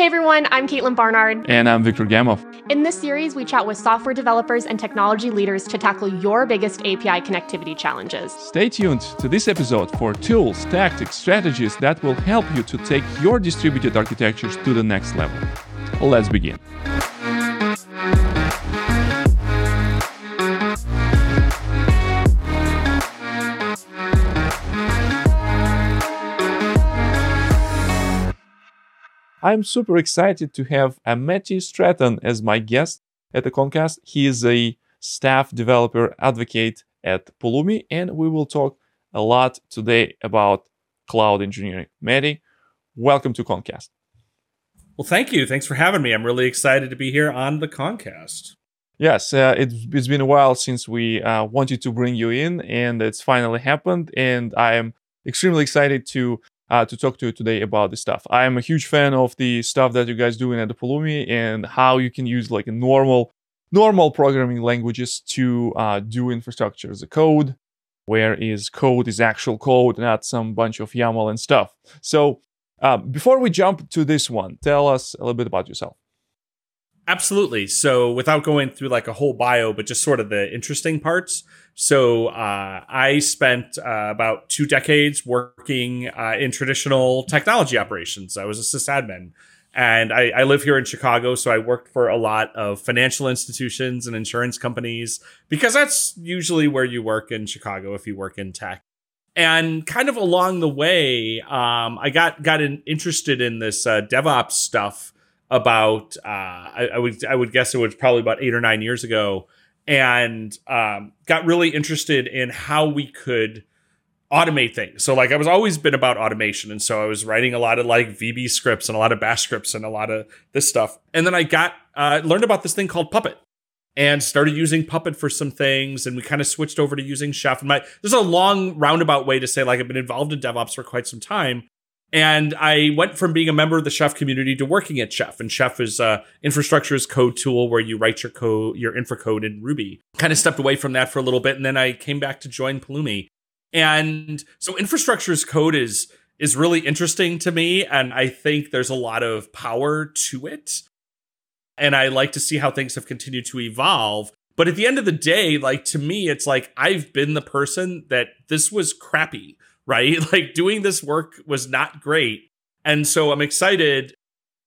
Hey everyone, I'm Caitlin Barnard. And I'm Viktor Gamov. In this series, we chat with software developers and technology leaders to tackle your biggest API connectivity challenges. Stay tuned to this episode for tools, tactics, strategies that will help you to take your distributed architectures to the next level. Let's begin. I'm super excited to have Matty Stratton as my guest at the Kongcast. He is a staff developer advocate at Pulumi, and we will talk a lot today about cloud engineering. Matty, welcome to Kongcast. Well, thank you. Thanks for having me. I'm really excited to be here on the Kongcast. Yes, uh, it's, it's been a while since we uh, wanted to bring you in, and it's finally happened. And I am extremely excited to uh, to talk to you today about this stuff. I am a huge fan of the stuff that you guys doing at the Pulumi and how you can use like normal normal programming languages to uh, do infrastructure as a code, where is code is actual code, not some bunch of YAML and stuff. So uh, before we jump to this one, tell us a little bit about yourself. Absolutely. So without going through like a whole bio, but just sort of the interesting parts. So uh, I spent uh, about two decades working uh, in traditional technology operations. I was a sysadmin. And I, I, live here in Chicago, so I worked for a lot of financial institutions and insurance companies because that's usually where you work in Chicago if you work in tech. And kind of along the way, um, I got got in, interested in this uh, DevOps stuff about uh, I, I, would I would guess it was probably about eight or nine years ago, and um, got really interested in how we could automate things. So like I was always been about automation, and so I was writing a lot of like VB scripts and a lot of Bash scripts and a lot of this stuff. And then I got uh, learned about this thing called Puppet. And started using Puppet for some things, and we kind of switched over to using Chef. And my there's a long roundabout way to say like I've been involved in DevOps for quite some time, and I went from being a member of the Chef community to working at Chef. And Chef is uh, infrastructure as code tool where you write your code, your infra code in Ruby. Kind of stepped away from that for a little bit, and then I came back to join Pulumi. And so infrastructure as code is is really interesting to me, and I think there's a lot of power to it. And I like to see how things have continued to evolve. But at the end of the day, like to me, it's like I've been the person that this was crappy right? Like doing this work was not great. And so I'm excited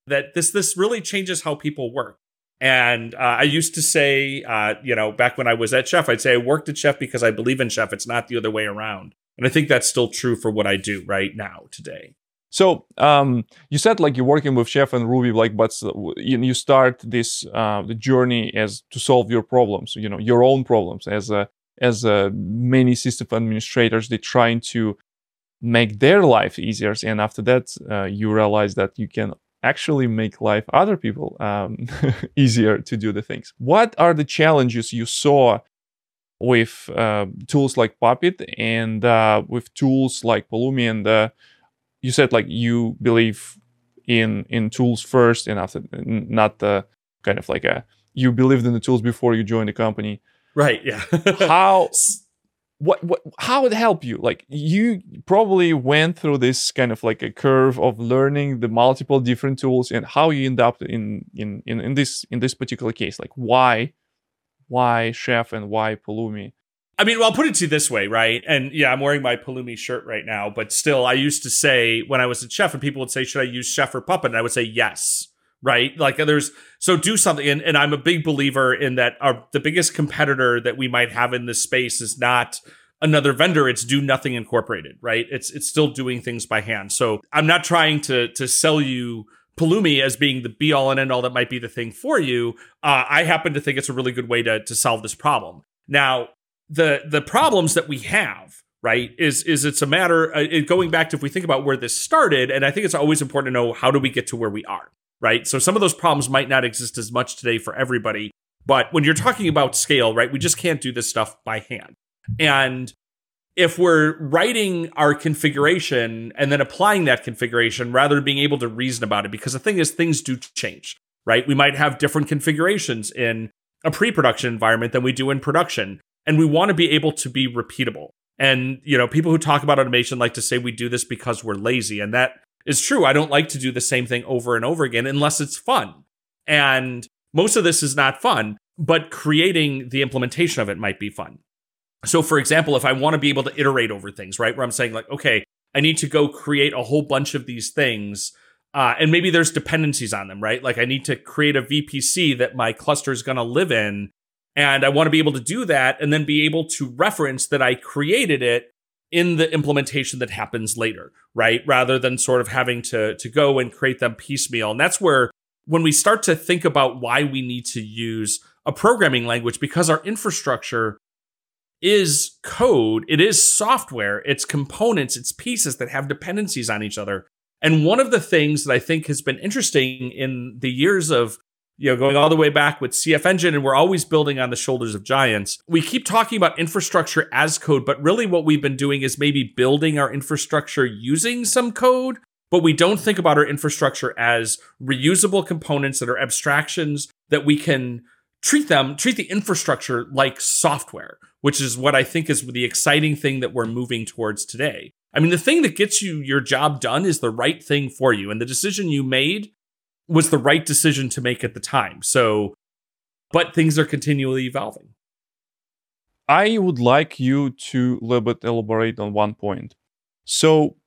that this this really changes how people work. And uh, I used to say, uh, you know, back when I was at Chef, I'd say I worked at Chef because I believe in Chef. It's not the other way around. And I think that's still true for what I do right now today. So um, you said like you're working with Chef and Ruby, like, but you start this uh, the journey as to solve your problems, you know, your own problems as a as many system administrators. They're trying to make their life easier and after that uh, you realize that you can actually make life other people um, easier to do the things. What are the challenges you saw with uh, tools like puppet and uh, with tools like Pulumi and uh, you said like you believe in in tools first and after not the kind of like a you believed in the tools before you joined the company. Right yeah. How what, what how it help you like you probably went through this kind of like a curve of learning the multiple different tools and how you end up in in in, in this in this particular case like why why chef and why Pulumi I mean, well, I'll put it to you this way, right? And yeah, I'm wearing my Pulumi shirt right now, but still, I used to say when I was a chef, and people would say, "Should I use chef or puppet?" And I would say, "Yes." Right? Like there's so do something, and, and I'm a big believer in that. Our the biggest competitor that we might have in this space is not another vendor it's do nothing incorporated right it's it's still doing things by hand so i'm not trying to to sell you Pulumi as being the be all and end all that might be the thing for you uh, i happen to think it's a really good way to to solve this problem now the the problems that we have right is is it's a matter uh, going back to if we think about where this started and i think it's always important to know how do we get to where we are right so some of those problems might not exist as much today for everybody but when you're talking about scale right we just can't do this stuff by hand and if we're writing our configuration and then applying that configuration rather than being able to reason about it, because the thing is, things do change, right? We might have different configurations in a pre production environment than we do in production. And we want to be able to be repeatable. And, you know, people who talk about automation like to say we do this because we're lazy. And that is true. I don't like to do the same thing over and over again unless it's fun. And most of this is not fun, but creating the implementation of it might be fun. So, for example, if I want to be able to iterate over things, right, where I'm saying, like, okay, I need to go create a whole bunch of these things. Uh, and maybe there's dependencies on them, right? Like I need to create a VPC that my cluster is going to live in. And I want to be able to do that and then be able to reference that I created it in the implementation that happens later, right? Rather than sort of having to, to go and create them piecemeal. And that's where when we start to think about why we need to use a programming language, because our infrastructure is code, it is software, it's components, it's pieces that have dependencies on each other. And one of the things that I think has been interesting in the years of you know, going all the way back with CFEngine, and we're always building on the shoulders of giants. We keep talking about infrastructure as code, but really what we've been doing is maybe building our infrastructure using some code, but we don't think about our infrastructure as reusable components that are abstractions that we can treat them, treat the infrastructure like software, which is what I think is the exciting thing that we're moving towards today. I mean, the thing that gets you your job done is the right thing for you. And the decision you made was the right decision to make at the time. So, but things are continually evolving. I would like you to a little bit elaborate on one point. So,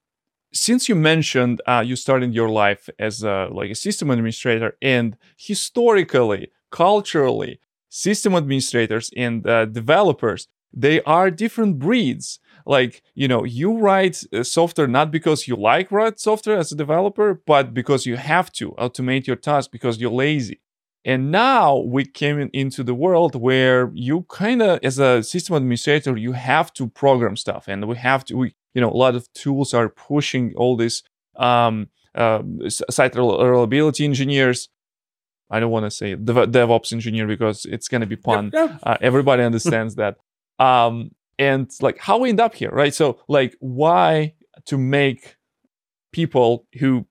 since you mentioned uh, you started your life as a, like a system administrator, and historically, culturally, system administrators and uh, developers they are different breeds like you know you write uh, software not because you like write software as a developer but because you have to automate your task because you're lazy and now we came in, into the world where you kind of as a system administrator you have to program stuff and we have to we, you know a lot of tools are pushing all this um, uh, site reliability engineers I don't want to say dev- DevOps engineer because it's going to be pun. Uh, everybody understands that. Um, and like how we end up here right? So like why to make people who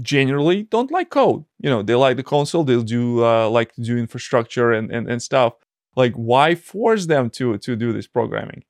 generally don't like code you know they like the console they'll do uh, like to do infrastructure and, and and stuff. Like why force them to to do this programming?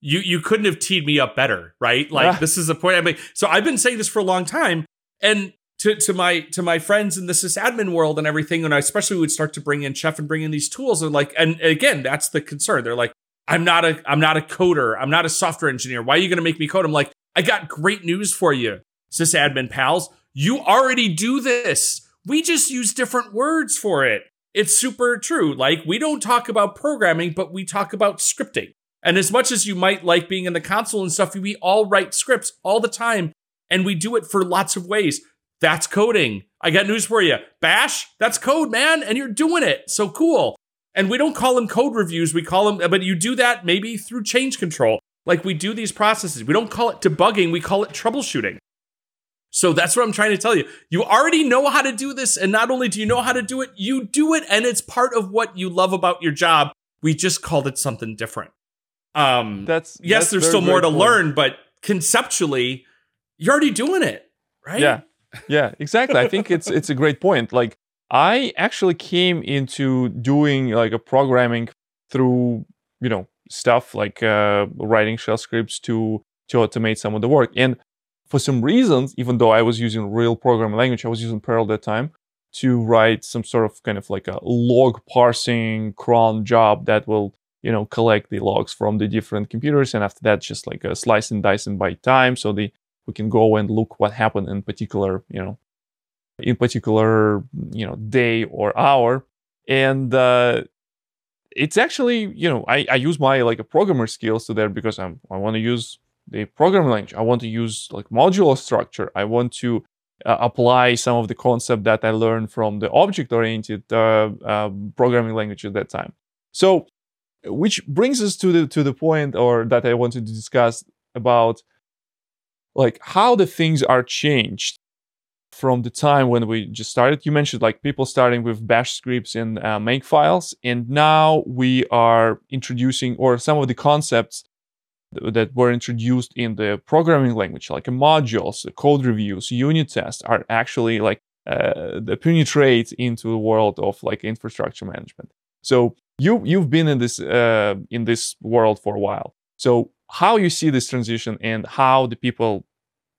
You you couldn't have teed me up better right? Like this is the point i make. So i've been saying this for a long time and to, to my to my friends in the sysadmin world and everything, and I especially would start to bring in Chef and bring in these tools, and like, and again, that's the concern. They're like, I'm not a I'm not a coder. I'm not a software engineer. Why are you going to make me code? I'm like, I got great news for you, sysadmin pals. You already do this. We just use different words for it. It's super true. Like we don't talk about programming, but we talk about scripting. And as much as you might like being in the console and stuff, we all write scripts all the time, and we do it for lots of ways. That's coding. I got news for you. Bash, that's code, man, and you're doing it. So cool. And we don't call them code reviews. We call them, but you do that maybe through change control. Like we do these processes. We don't call it debugging, we call it troubleshooting. So that's what I'm trying to tell you. You already know how to do this. And not only do you know how to do it, you do it. And it's part of what you love about your job. We just called it something different. Um, that's yes, that's there's still more to point. learn, but conceptually, you're already doing it, right? Yeah, yeah, exactly. I think it's it's a great point. Like I actually came into doing like a programming through, you know, stuff like uh, writing shell scripts to to automate some of the work. And for some reasons, even though I was using real programming language, I was using Perl at that time to write some sort of kind of like a log parsing cron job that will, you know, collect the logs from the different computers. And after that, just like a slice and dice and by time. So the we can go and look what happened in particular, you know, in particular, you know, day or hour. And uh, it's actually, you know, I, I use my like a programmer skills to there because I'm, I want to use the programming language. I want to use like modular structure. I want to uh, apply some of the concept that I learned from the object-oriented uh, uh, programming language at that time. So, which brings us to the to the point, or that I wanted to discuss about like how the things are changed from the time when we just started. You mentioned like people starting with bash scripts and uh, make files, and now we are introducing or some of the concepts that were introduced in the programming language, like modules, code reviews, unit tests, are actually like uh, penetrate into the world of like infrastructure management. So you you've been in this uh, in this world for a while. So how you see this transition and how the people,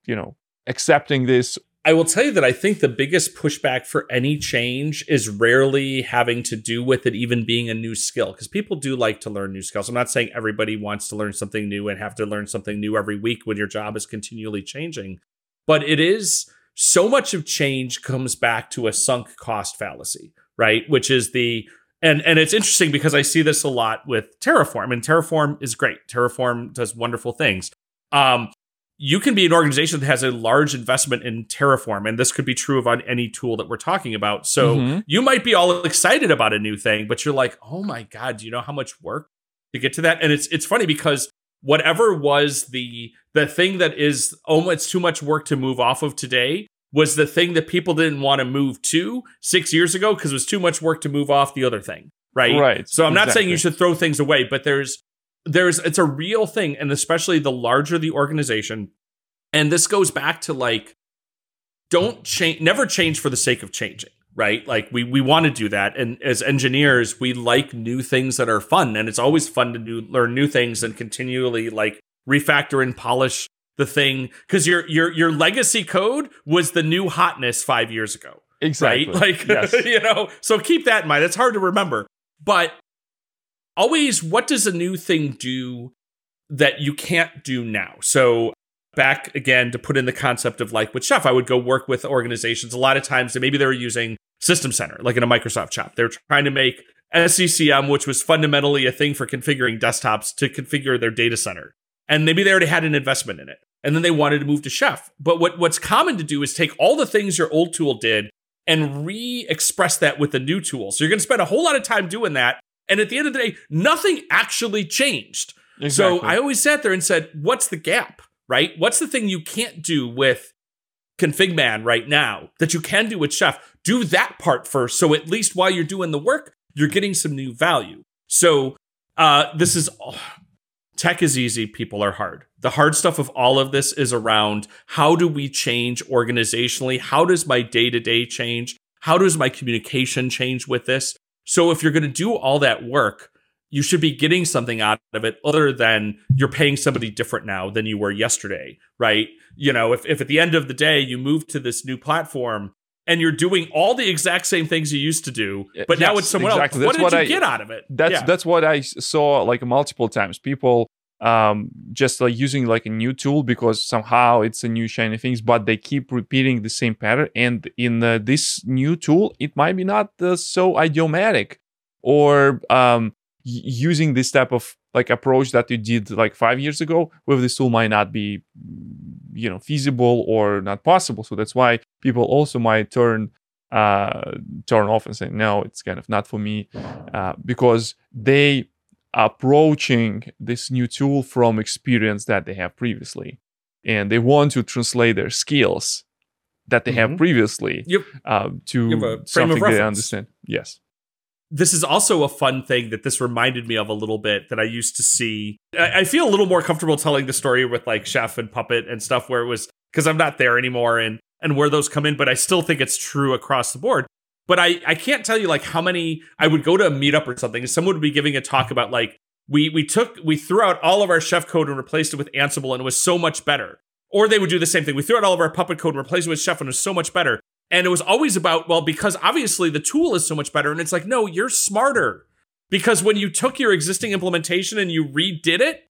you know, accepting this I will tell you that I think the biggest pushback for any change is rarely having to do with it even being a new skill because people do like to learn new skills. I'm not saying everybody wants to learn something new and have to learn something new every week when your job is continually changing, but it is so much of change comes back to a sunk cost fallacy, right? Which is the and and it's interesting because I see this a lot with Terraform and Terraform is great. Terraform does wonderful things. Um, you can be an organization that has a large investment in Terraform, and this could be true of on any tool that we're talking about. So mm-hmm. you might be all excited about a new thing, but you're like, oh my God, do you know how much work to get to that? And it's it's funny because whatever was the the thing that is oh it's too much work to move off of today was the thing that people didn't want to move to six years ago because it was too much work to move off the other thing. Right. Right. So I'm exactly. not saying you should throw things away, but there's there's it's a real thing and especially the larger the organization and this goes back to like don't change never change for the sake of changing right? Like we we want to do that and as engineers we like new things that are fun and it's always fun to do, learn new things and continually like refactor and polish the thing because your your your legacy code was the new hotness five years ago exactly. Right like yes. you know so keep that in mind. It's hard to remember but always what does a new thing do that you can't do now. So back again to put in the concept of like with Chef, I would go work with organizations. A lot of times maybe they were using System Center, like in a Microsoft shop. They're trying to make SCCM, which was fundamentally a thing for configuring desktops to configure their data center. And maybe they already had an investment in it. And then they wanted to move to Chef. But what, what's common to do is take all the things your old tool did and re-express that with the new tool. So you're going to spend a whole lot of time doing that and at the end of the day, nothing actually changed. Exactly. So I always sat there and said, what's the gap, right? What's the thing you can't do with config man right now that you can do with chef? Do that part first. So at least while you're doing the work, you're getting some new value. So uh, this is oh, tech is easy, people are hard. The hard stuff of all of this is around how do we change organizationally? How does my day to day change? How does my communication change with this? So if you're going to do all that work, you should be getting something out of it other than you're paying somebody different now than you were yesterday, right? You know, if, if at the end of the day you move to this new platform and you're doing all the exact same things you used to do, but yes, now it's someone exactly. else. What did what you I, get out of it? That's yeah. that's what I saw like multiple times. People um, just like using like a new tool because somehow it's a new shiny things, but they keep repeating the same pattern. And in uh, this new tool, it might be not uh, so idiomatic or um, y- using this type of like approach that you did like five years ago with this tool might not be you know feasible or not possible. So that's why people also might turn uh turn off and say no it's kind of not for me uh, because they approaching this new tool from experience that they have previously and they want to translate their skills that they mm-hmm. have previously yep. uh, to something they understand yes this is also a fun thing that this reminded me of a little bit that I used to see. I, I feel a little more comfortable telling the story with like Chef and Puppet and stuff where it was because I'm not there anymore and and where those come in, but I still think it's true across the board. But I, I can't tell you like how many I would go to a meetup or something and someone would be giving a talk about like we we took we threw out all of our chef code and replaced it with Ansible and it was so much better. Or they would do the same thing. We threw out all of our puppet code and replaced it with chef and it was so much better. And it was always about, well, because obviously the tool is so much better. And it's like, no, you're smarter. Because when you took your existing implementation and you redid it,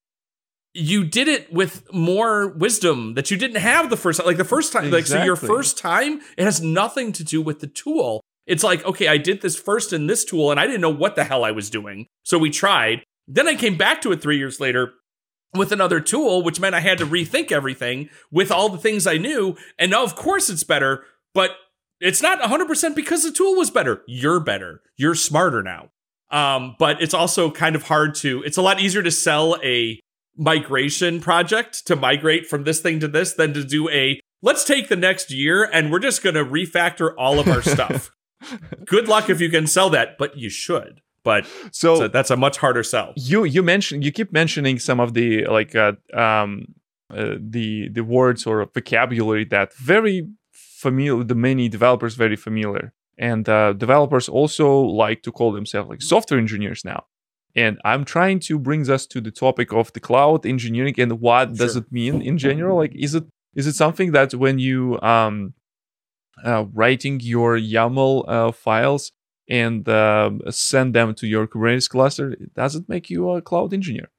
you did it with more wisdom that you didn't have the first time. Like the first time, exactly. like so your first time, it has nothing to do with the tool. It's like, okay, I did this first in this tool and I didn't know what the hell I was doing. So we tried. Then I came back to it three years later with another tool, which meant I had to rethink everything with all the things I knew. And now, of course, it's better, but it's not 100% because the tool was better. You're better. You're smarter now. Um, but it's also kind of hard to, it's a lot easier to sell a migration project to migrate from this thing to this than to do a let's take the next year and we're just going to refactor all of our stuff. Good luck if you can sell that, but you should. But so, so, that's a much harder sell. You you mentioned you keep mentioning some of the like uh, um uh, the the words or vocabulary that very familiar the many developers very familiar and uh, developers also like to call themselves like software engineers now and i'm trying to bring us to the topic of the cloud engineering and what sure. does it mean in general like is it is it something that when you um writing your YAML uh, files and uh, send them to your Kubernetes cluster, it doesn't make you a cloud engineer?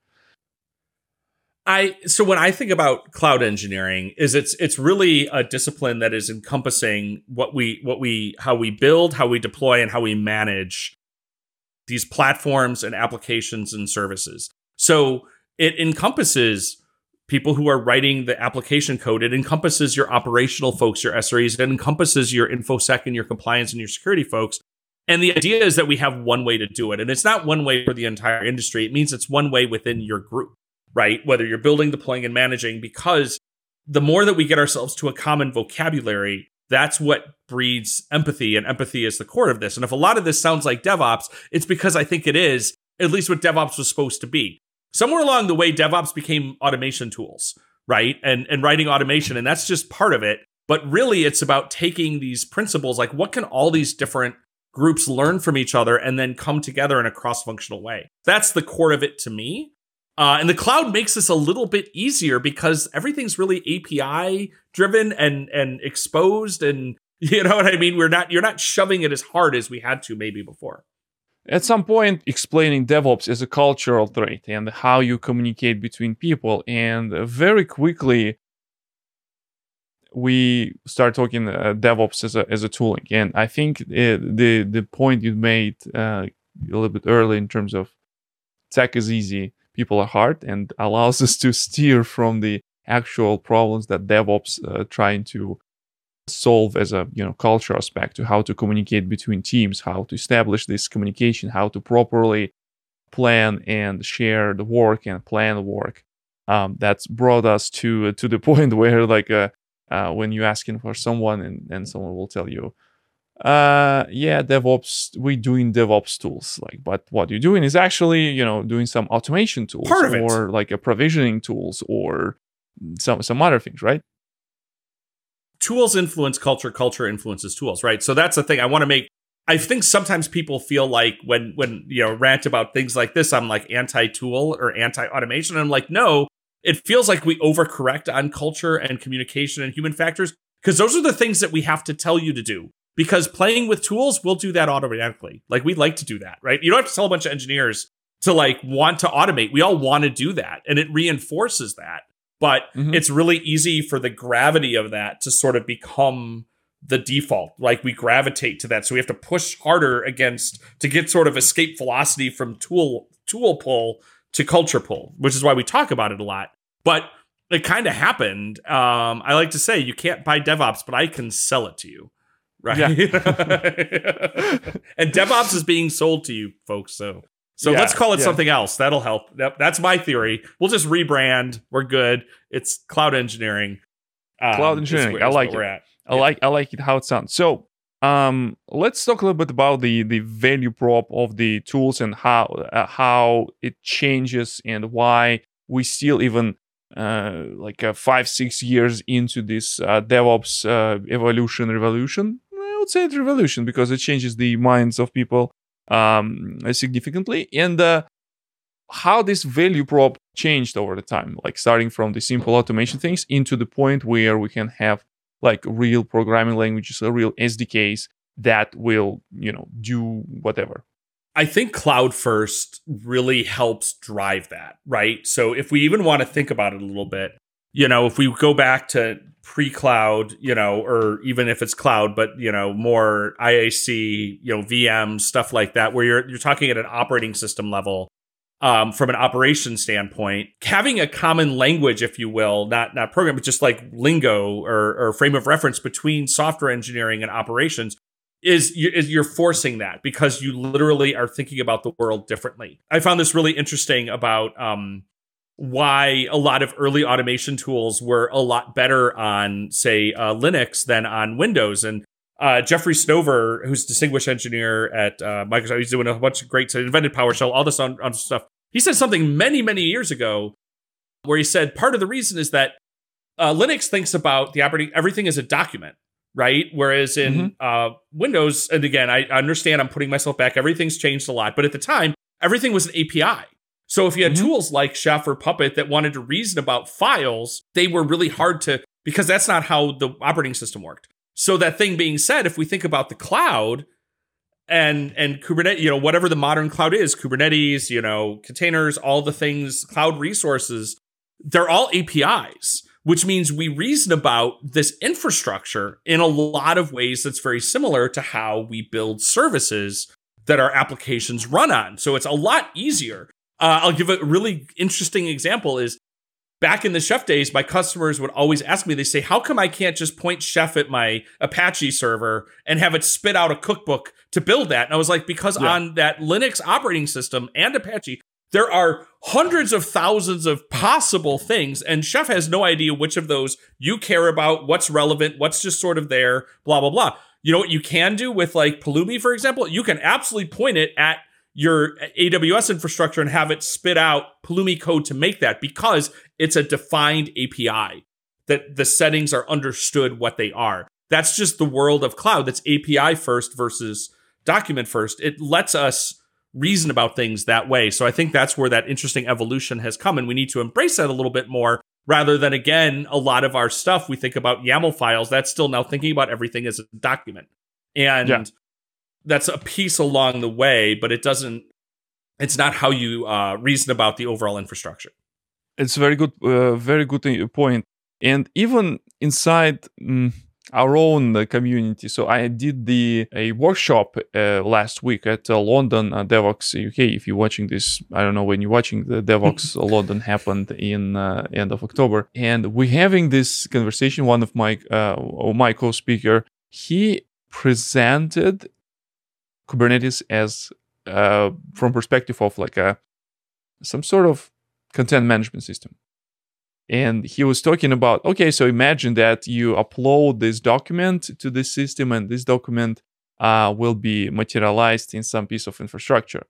I so when I think about cloud engineering is it's it's really a discipline that is encompassing what we what we how we build, how we deploy and how we manage these platforms and applications and services. So it encompasses people who are writing the application code. It encompasses your operational folks, your SREs. It encompasses your infosec and your compliance and your security folks. And the idea is that we have one way to do it. And it's not one way for the entire industry. It means it's one way within your group, right? Whether you're building, deploying, and managing, because the more that we get ourselves to a common vocabulary, that's what breeds empathy. And empathy is the core of this. And if a lot of this sounds like DevOps, it's because I think it is at least what DevOps was supposed to be somewhere along the way devops became automation tools right? And and writing automation and that's just part of it. But really it's about taking these principles like what can all these different groups learn from each other and then come together in a cross functional way? That's the core of it to me. Uh, and the cloud makes this a little bit easier because everything's really api driven and and exposed and you know what i mean? We're not you're not shoving it as hard as we had to maybe before at some point explaining DevOps as a cultural trait and how you communicate between people. And very quickly, we start talking uh, DevOps as a, as a tooling. And I think it, the, the point you made uh, a little bit early in terms of tech is easy, people are hard, and allows us to steer from the actual problems that DevOps uh, trying to solve as a you know culture aspect to how to communicate between teams how to establish this communication how to properly plan and share the work and plan the work. Um, that's brought us to to the point where like uh, uh, when you're asking for someone and, and someone will tell you uh yeah devops we're doing devops tools like but what you're doing is actually you know doing some automation tools or like a provisioning tools or some some other things right tools influence culture, culture influences tools, right? So that's the thing I want to make. I think sometimes people feel like when when you know rant about things like this, I'm like anti-tool or anti-automation. I'm like, no, it feels like we overcorrect on culture and communication and human factors because those are the things that we have to tell you to do. Because playing with tools, we'll do that automatically. Like we like to do that, right? You don't have to tell a bunch of engineers to like want to automate. We all want to do that, and it reinforces that but mm-hmm. it's really easy for the gravity of that to sort of become the default. Like we gravitate to that. So we have to push harder against to get sort of escape velocity from tool tool pull to culture pull which is why we talk about it a lot. But it kind of happened. Um, i like to say you can't buy devops but i can sell it to you. Right? Yeah. and devops is being sold to you folks so so yeah, let's call it yeah. something else. That'll help. that's my theory. We'll just rebrand. We're good. It's cloud engineering. Um, cloud engineering. I like it. I yeah. like I like it how it sounds. So um, let's talk a little bit about the the value prop of the tools and how uh, how it changes and why we still even uh, like uh, five six years into this uh, DevOps uh, evolution revolution. I would say it's revolution because it changes the minds of people um, significantly. And uh, how this value prop changed over the time, like starting from the simple automation things into the point where we can have like real programming languages, real SDKs that will, you know, do whatever. I think cloud first really helps drive that, right? So if we even want to think about it a little bit, you know, if we go back to pre-cloud, you know, or even if it's cloud, but you know, more IAC, you know, VM stuff like that, where you're you're talking at an operating system level. Um, from an operation standpoint, having a common language, if you will, not not program, but just like lingo or, or frame of reference between software engineering and operations, is, is you're forcing that because you literally are thinking about the world differently. I found this really interesting about um, why a lot of early automation tools were a lot better on, say, uh, Linux than on Windows. And uh, Jeffrey Snover, who's distinguished engineer at uh, Microsoft, he's doing a bunch of great, so invented PowerShell, all this on, on stuff. He said something many, many years ago where he said part of the reason is that uh, Linux thinks about the operating everything as a document, right? Whereas in mm-hmm. uh, Windows, and again, I understand I'm putting myself back. Everything's changed a lot, but at the time, everything was an API. So if you had mm-hmm. tools like Chef or Puppet that wanted to reason about files, they were really hard to because that's not how the operating system worked. So that thing being said, if we think about the cloud and and Kubernetes, you know, whatever the modern cloud is, Kubernetes, you know, containers, all the things, cloud resources, they're all APIs, which means we reason about this infrastructure in a lot of ways that's very similar to how we build services that our applications run on. So it's a lot easier. Uh, I'll give a really interesting example is back in the chef days, my customers would always ask me, they say, how come I can't just point chef at my Apache server and have it spit out a cookbook to build that? And I was like, because yeah. on that Linux operating system and Apache, there are hundreds of thousands of possible things, and Chef has no idea which of those you care about, what's relevant, what's just sort of there, blah, blah, blah. You know what you can do with like Pulumi, for example? You can absolutely point it at your AWS infrastructure and have it spit out Pulumi code to make that because it's a defined API that the settings are understood what they are. That's just the world of cloud. That's API first versus document first. It lets us reason about things that way. So I think that's where that interesting evolution has come. And we need to embrace that a little bit more rather than, again, a lot of our stuff we think about YAML files. That's still now thinking about everything as a document. And yeah that's a piece along the way, but it doesn't. It's not how you uh, reason about the overall infrastructure. It's a very good, uh, very good point. And even inside mm, our own uh, community, so I did the a workshop uh, last week at uh, London uh, Devoxx UK. If you're watching this, I don't know when you're watching the DevOps London happened in end of October, and we're having this conversation. One of my my co-speaker, he presented Kubernetes as uh, from perspective of like a some sort of content management system. And he was talking about okay, so imagine that you upload this document to this system, and this document uh, will be materialized in some piece of infrastructure.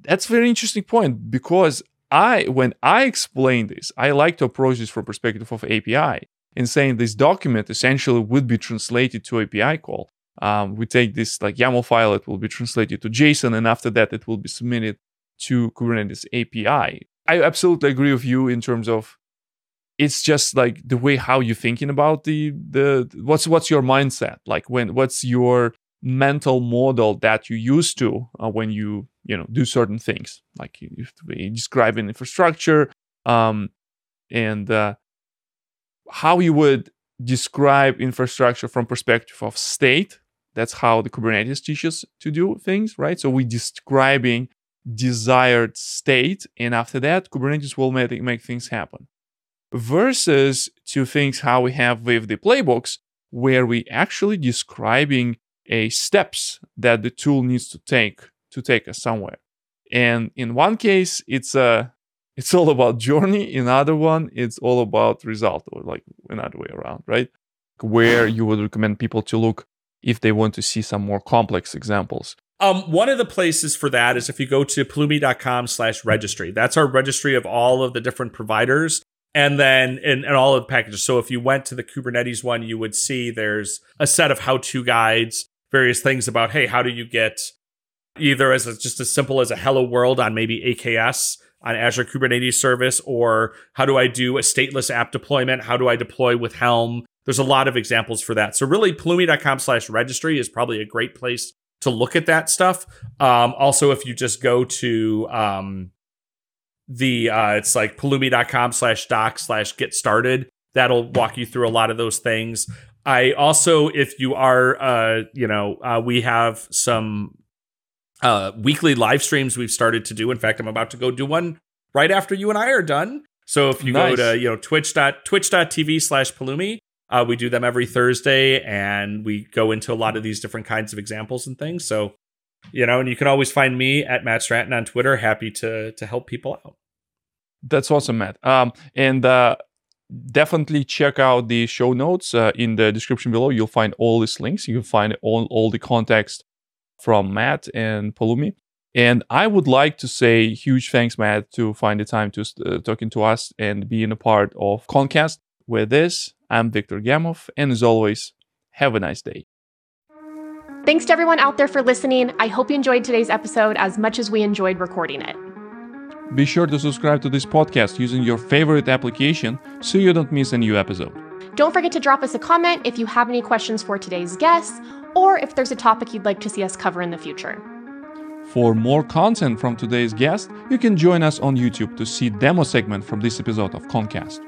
That's a very interesting point because I, when I explain this, I like to approach this from perspective of API and saying this document essentially would be translated to API call um, we take this like YAML file, it will be translated to JSON, and after that, it will be submitted to Kubernetes API. I absolutely agree with you in terms of it's just like the way how you're thinking about the the what's what's your mindset like when what's your mental model that you used to uh, when you you know do certain things like you, you describe an infrastructure um, and uh, how you would describe infrastructure from perspective of state that's how the Kubernetes teaches to do things, right? So we're describing desired state, and after that, Kubernetes will make, make things happen. Versus to things how we have with the playbooks, where we actually describing a steps that the tool needs to take to take us somewhere. And in one case, it's a it's all about journey. In other one, it's all about result, or like another way around, right? Where you would recommend people to look if they want to see some more complex examples. Um, one of the places for that is if you go to pulumi.com slash registry. That's our registry of all of the different providers and then and, and all of the packages. So if you went to the Kubernetes one, you would see there's a set of how-to guides, various things about, hey, how do you get either as a, just as simple as a hello world on maybe AKS on Azure Kubernetes service, or how do I do a stateless app deployment? How do I deploy with Helm? There's a lot of examples for that. So really pulumi.com slash registry is probably a great place to look at that stuff. Um, also, if you just go to um, the, uh, it's like pulumi.com slash doc slash get started, that'll walk you through a lot of those things. I also, if you are, uh, you know, uh, we have some uh, weekly live streams we've started to do. In fact, I'm about to go do one right after you and I are done. So if you nice. go to, you know, twitch twitch.tv slash Pulumi, uh, we do them every Thursday, and we go into a lot of these different kinds of examples and things. So, you know, and you can always find me at Matt Stratton on Twitter. Happy to to help people out. That's awesome, Matt. Um, and uh, definitely check out the show notes uh, in the description below. You'll find all these links. You'll find all all the context from Matt and Pulumi. And I would like to say huge thanks, Matt, to find the time to uh, talking to us and being a part of Kongcast. With this, I'm Viktor Gamov, and as always, have a nice day. Thanks to everyone out there for listening. I hope you enjoyed today's episode as much as we enjoyed recording it. Be sure to subscribe to this podcast using your favorite application so you don't miss a new episode. Don't forget to drop us a comment if you have any questions for today's guests or if there's a topic you'd like to see us cover in the future. For more content from today's guest, you can join us on YouTube to see demo segment from this episode of Kongcast.